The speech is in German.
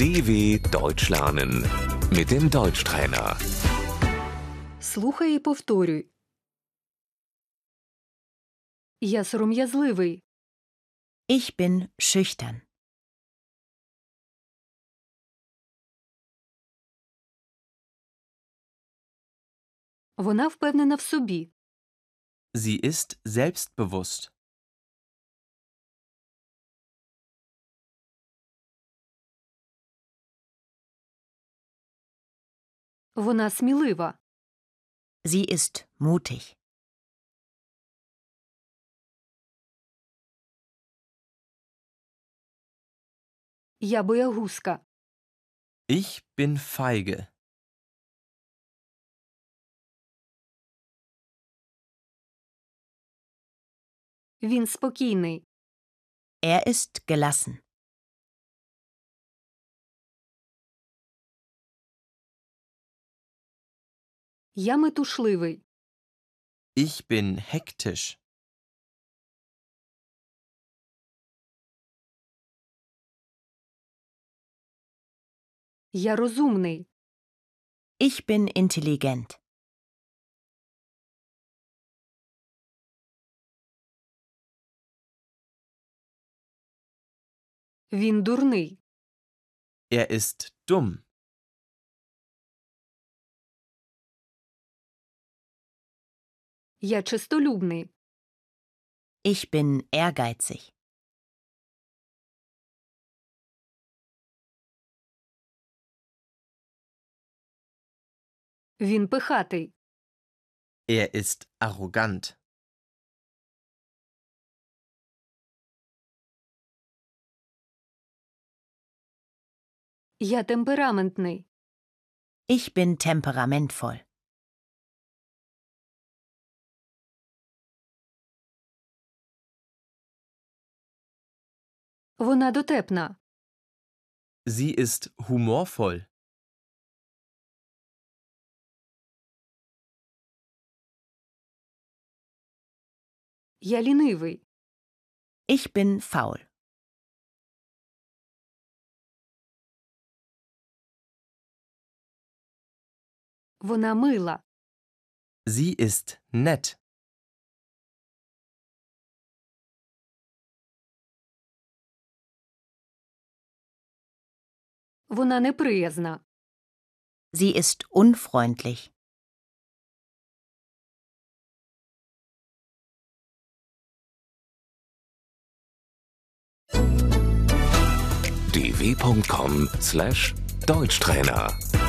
DW Deutsch lernen mit dem Deutschtrainer. Слухай і повторюй. Я сором'язливий. Ich bin schüchtern. Вона впевнена в собі. Sie ist selbstbewusst. Вона смілива. Sie ist mutig. Я боягузка. Ich bin feige. Він спокійний. Er ist gelassen. Я метушливий. Ich bin hektisch. Я розумний. Ich bin intelligent. Він дурний. Er ist dumm. Я чистолюбний. Ich bin ehrgeizig. Він пихатий. Er ist arrogant. Я темпераментний. Ich bin temperamentvoll. Вона дотепна. Sie ist humorvoll. Я лінивий. Ich bin faul. Вона мила. Sie ist nett. Вона неприязна. Sie ist unfreundlich. dw.com/deutschtrainer